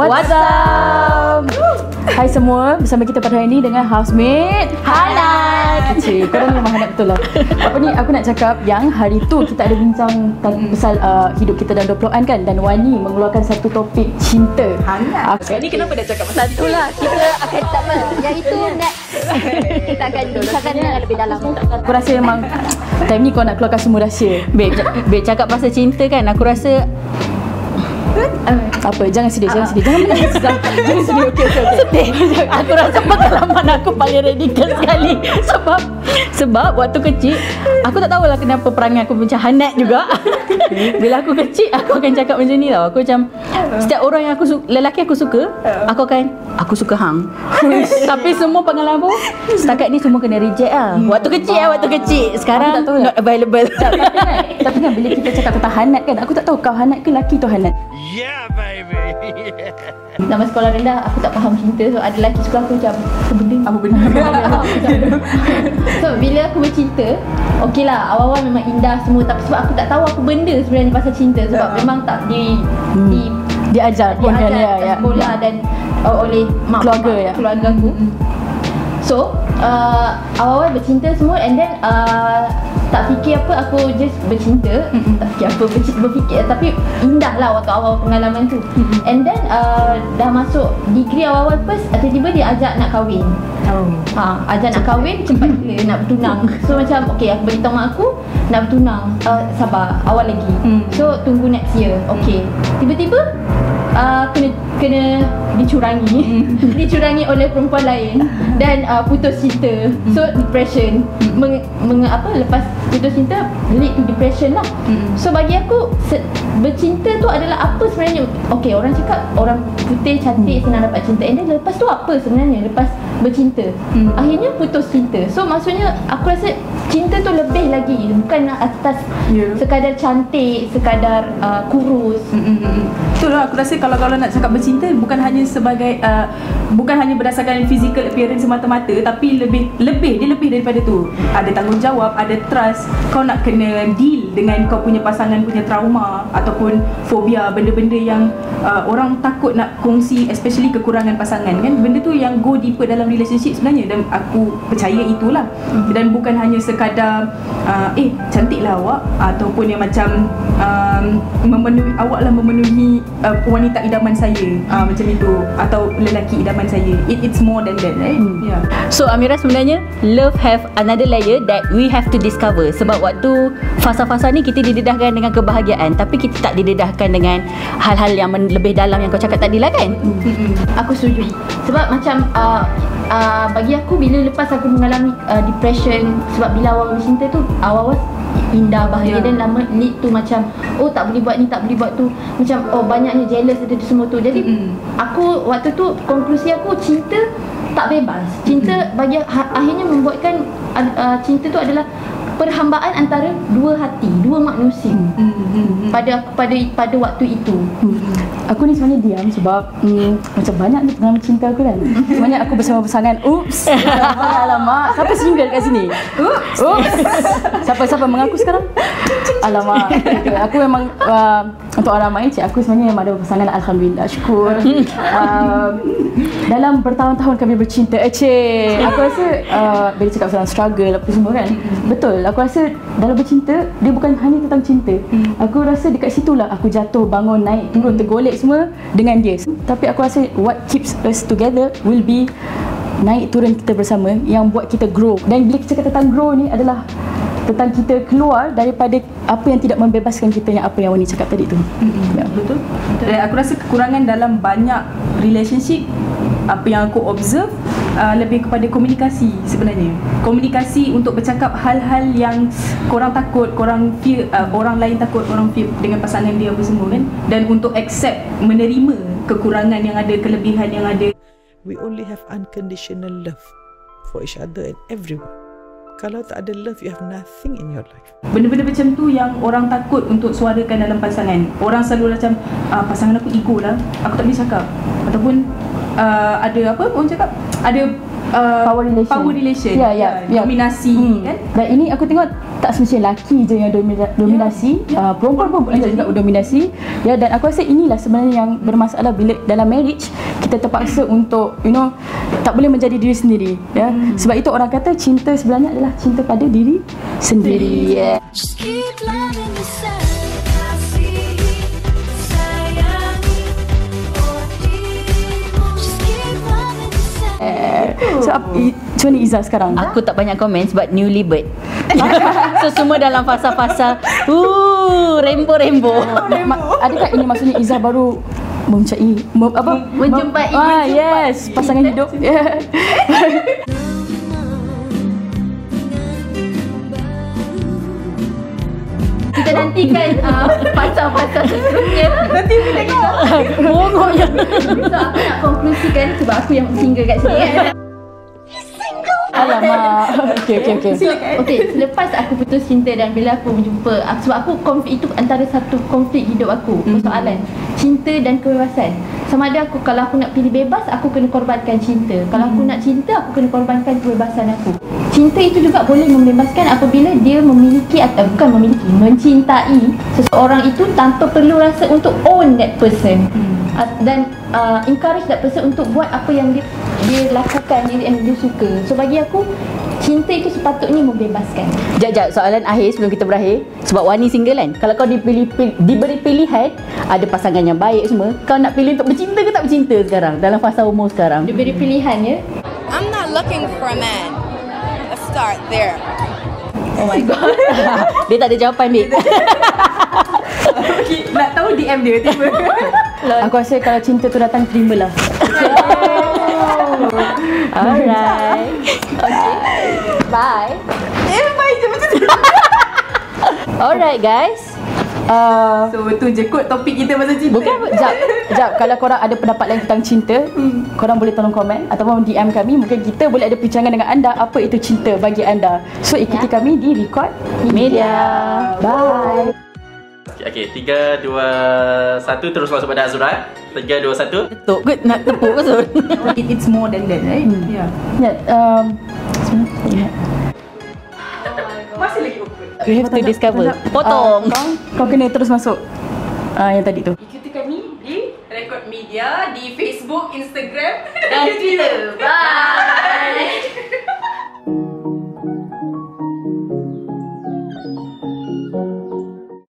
What's up? Hai semua, bersama kita pada hari ini dengan housemate Hana. Kecil, korang memang Hana betul lah Apa ni, aku nak cakap yang hari tu kita ada bincang tentang pasal uh, hidup kita dalam 20-an kan Dan Wani mengeluarkan satu topik cinta Hangat. Aku, Ni kenapa dah cakap pasal Satu lah kita akan tak apa. Yang itu next. kita akan bincangkan dengan lebih dalam. aku rasa memang time ni kau nak keluarkan semua rahsia Babe, babe cakap pasal cinta kan Aku rasa Apa, jangan sedih, jangan sedih. Jangan menangis, jangan jangan sedih, okey, okey, okey. Sedih Aku rasa pengalaman aku paling radikal sekali. Sebab Sebab waktu kecil Aku tak tahulah kenapa perangai aku macam hanat juga. Bila aku kecil Aku akan cakap macam ni tau. Aku macam Setiap orang yang aku su- Lelaki aku suka Aku akan Aku suka hang. Tapi semua pengalaman aku Setakat ni semua kena reject lah. Waktu kecil lah Waktu kecil. Sekarang tak tahu Not available. Tapi kan, tapi kan bila kita cakap tentang Hanat kan Aku tak tahu kau Hanat ke laki tu Hanat Yeah, baby. Nama sekolah rendah aku tak faham cinta. So ada lelaki suka aku macam apa benda? Apa benda? So bila aku bercinta, okey lah awal-awal memang indah semua tapi sebab aku tak tahu apa benda sebenarnya pasal cinta sebab Ya. memang tak di Hmm. di Diajar pun kan diajar ya, ya. sekolah dan uh, oleh mak Keluarga, mak, ya? keluarga aku. So, uh, awal-awal bercinta semua and then uh, tak fikir apa aku just bercinta tak fikir apa bercinta, berfikir tapi indah lah waktu awal pengalaman tu and then uh, dah masuk degree awal-awal first tiba-tiba dia ajak nak kahwin Oh. Ha, ajak nak kahwin cepat gila nak bertunang. So macam okay aku beritahu mak aku nak bertunang. Uh, sabar, awal lagi. Hmm. So tunggu next year. Okay. Tiba-tiba uh, kena kena dicurangi. dicurangi oleh perempuan lain dan uh, putus cinta. So depression. Meng, meng, apa lepas putus cinta lead to depression lah. So bagi aku se- bercinta tu adalah apa sebenarnya? Okay, orang cakap orang putih cantik senang dapat cinta. And then lepas tu apa sebenarnya? Lepas bercinta. Hmm. Akhirnya putus cinta. So maksudnya aku rasa cinta tu lebih lagi bukan atas Ya. sekadar cantik, sekadar uh, kurus. Mm-mm. Betul lah aku rasa kalau kalau nak cakap bercinta bukan hanya sebagai uh, bukan hanya berdasarkan physical appearance semata-mata tapi lebih lebih dia lebih daripada tu. Ada tanggungjawab, ada trust. Kau nak kena deal dengan kau punya pasangan punya trauma ataupun fobia benda-benda yang uh, orang takut nak kongsi especially kekurangan pasangan kan. Benda tu yang go deeper dalam relationship sebenarnya dan aku percaya itulah. Dan bukan hanya sekadar uh, eh cantiklah awak ataupun yang macam um, memenuhi awak lah memenuhi uh, wanita idaman saya uh, macam itu atau lelaki idaman saya. It, it's more than that right? Hmm. yeah. So Amira sebenarnya Love have another layer That we have to discover. Sebab waktu Fasa-fasa ni Kita didedahkan dengan kebahagiaan. Tapi kita tak didedahkan dengan Hal-hal yang men- lebih dalam Yang kau cakap tadi lah kan? Aku setuju. Sebab macam uh, uh, bagi aku bila lepas aku mengalami uh, depression sebab bila awal bercinta tu awal-awal indah bahagia Ya. dan lama lead tu macam oh tak boleh buat ni tak boleh buat tu. Macam oh banyaknya jealous ada tu semua tu. Jadi Mm-mm. aku waktu tu konklusi aku cinta tak bebas. Cinta bagi ha, akhirnya membuatkan uh, cinta tu adalah perhambaan antara dua hati dua manusia mm-hmm. pada pada pada waktu itu Aku ni sebenarnya diam sebab hmm, macam banyak ni pengalaman cinta aku kan. Sebenarnya aku bersama pasangan. Oops. Alamak. Siapa single kat sini? Oops. Oops. Siapa-siapa mengaku sekarang? Alamak. Okay, aku memang uh, untuk orang ramai cik aku sebenarnya memang ada pasangan alhamdulillah syukur. Uh, dalam bertahun-tahun kami bercinta. Eh cik. Aku rasa uh, bila cakap pasal struggle apa semua kan. Betul. Aku rasa dalam bercinta dia bukan hanya tentang cinta. Aku rasa dekat situlah aku jatuh, bangun, naik, turun, tergolek semua dengan dia. Tapi aku rasa what keeps us together will be naik turun kita bersama yang buat kita grow. Dan bila kita cakap tentang grow ni adalah tentang kita keluar daripada apa yang tidak membebaskan kita yang apa yang Wani cakap tadi tu. Ya. betul dan aku rasa kekurangan dalam banyak relationship apa yang aku observe uh, lebih kepada komunikasi sebenarnya. Komunikasi untuk bercakap hal-hal yang korang takut korang fear uh, orang lain takut orang fear dengan pasangan dia apa semua kan. Dan untuk accept menerima kekurangan yang ada kelebihan yang ada. We only have unconditional love for each other and everyone. Kalau tak ada love, you have nothing in your life. Benda-benda macam tu yang orang takut untuk suarakan dalam pasangan. Orang selalu macam ah, pasangan aku ego lah. Aku tak boleh cakap. Ataupun uh, ada apa orang cakap? Ada uh, Power relation. power relation. Ya, ya, ya. Dominasi Hmm. kan. Dan ini aku tengok tak semestinya lelaki je yang domina- dominasi, yeah. uh, perempuan pun boleh juga dominasi. Ya dan aku rasa inilah sebenarnya yang bermasalah bila dalam marriage kita terpaksa untuk you know tak boleh menjadi diri sendiri ya. Hmm. Sebab itu orang kata cinta sebenarnya adalah cinta pada diri sendiri. Yeah. Just keep loving yourself. So ap, i, macam mana Iza sekarang? Aku tak banyak komen sebab newly bird. so semua dalam fasa-fasa uh rainbow-rainbow. Ma- adakah ini maksudnya Iza baru mencari mem, apa Menjumpai- ah menjumpai yes pasangan hidup yeah. Kita nantikan uh, pasal-pasal seterusnya. Nanti kita tengok. Bongoknya. So aku nak konklusikan sebab aku yang single kat sini kan. Alamak okey okey okey Okey, selepas aku putus cinta dan bila aku berjumpa aku, sebab aku konflik itu antara satu konflik hidup aku, persoalan cinta dan kebebasan. Sama ada aku kalau aku nak pilih bebas, aku kena korbankan cinta. Kalau aku nak cinta, aku kena korbankan kebebasan aku. Cinta itu juga boleh membebaskan apabila dia memiliki atau bukan memiliki, mencintai seseorang itu tanpa perlu rasa untuk own that person. Uh, dan uh, encourage that person untuk buat apa yang dia dia lakukan, dia, yang dia suka. So bagi aku cinta itu sepatutnya membebaskan. Jap, jap. Soalan akhir sebelum kita berakhir. Sebab Wani single kan. Kalau kau dipilih, pil- diberi pilihan, ada pasangan yang baik semua. Kau nak pilih untuk bercinta ke tak bercinta sekarang? Dalam fasa umur sekarang. Diberi pilihan ya. I'm not looking for a man. Let's start there. Oh my god. Dia tak ada jawapan, Bik. Okay, nak tahu DM dia tiba. aku rasa kalau cinta tu datang terimalah Alright. Bye. eh, baik je macam tu. Alright, guys. uh, So betul je kot topik kita pasal cinta. Bukan Jap Jap Kalau korang ada pendapat lain tentang cinta hmm. Korang boleh tolong komen Ataupun DM kami Mungkin kita boleh ada perbincangan dengan anda Apa itu cinta bagi anda So ikuti Ya. kami di Record Media. Bye Okay, tiga, dua, satu terus masuk pada Azura. Tiga, dua, satu. Tuk ke nak tepuk ke Sun? It, it's more than that, right? Hmm. Yeah. Ya um, sebenarnya. Masih lagi open. You have to discover. Ah, Potong. kau, kau kena terus masuk Ah Yang tadi tu Ikuti kami di Record Media di Facebook, Instagram Dan Twitter. Bye.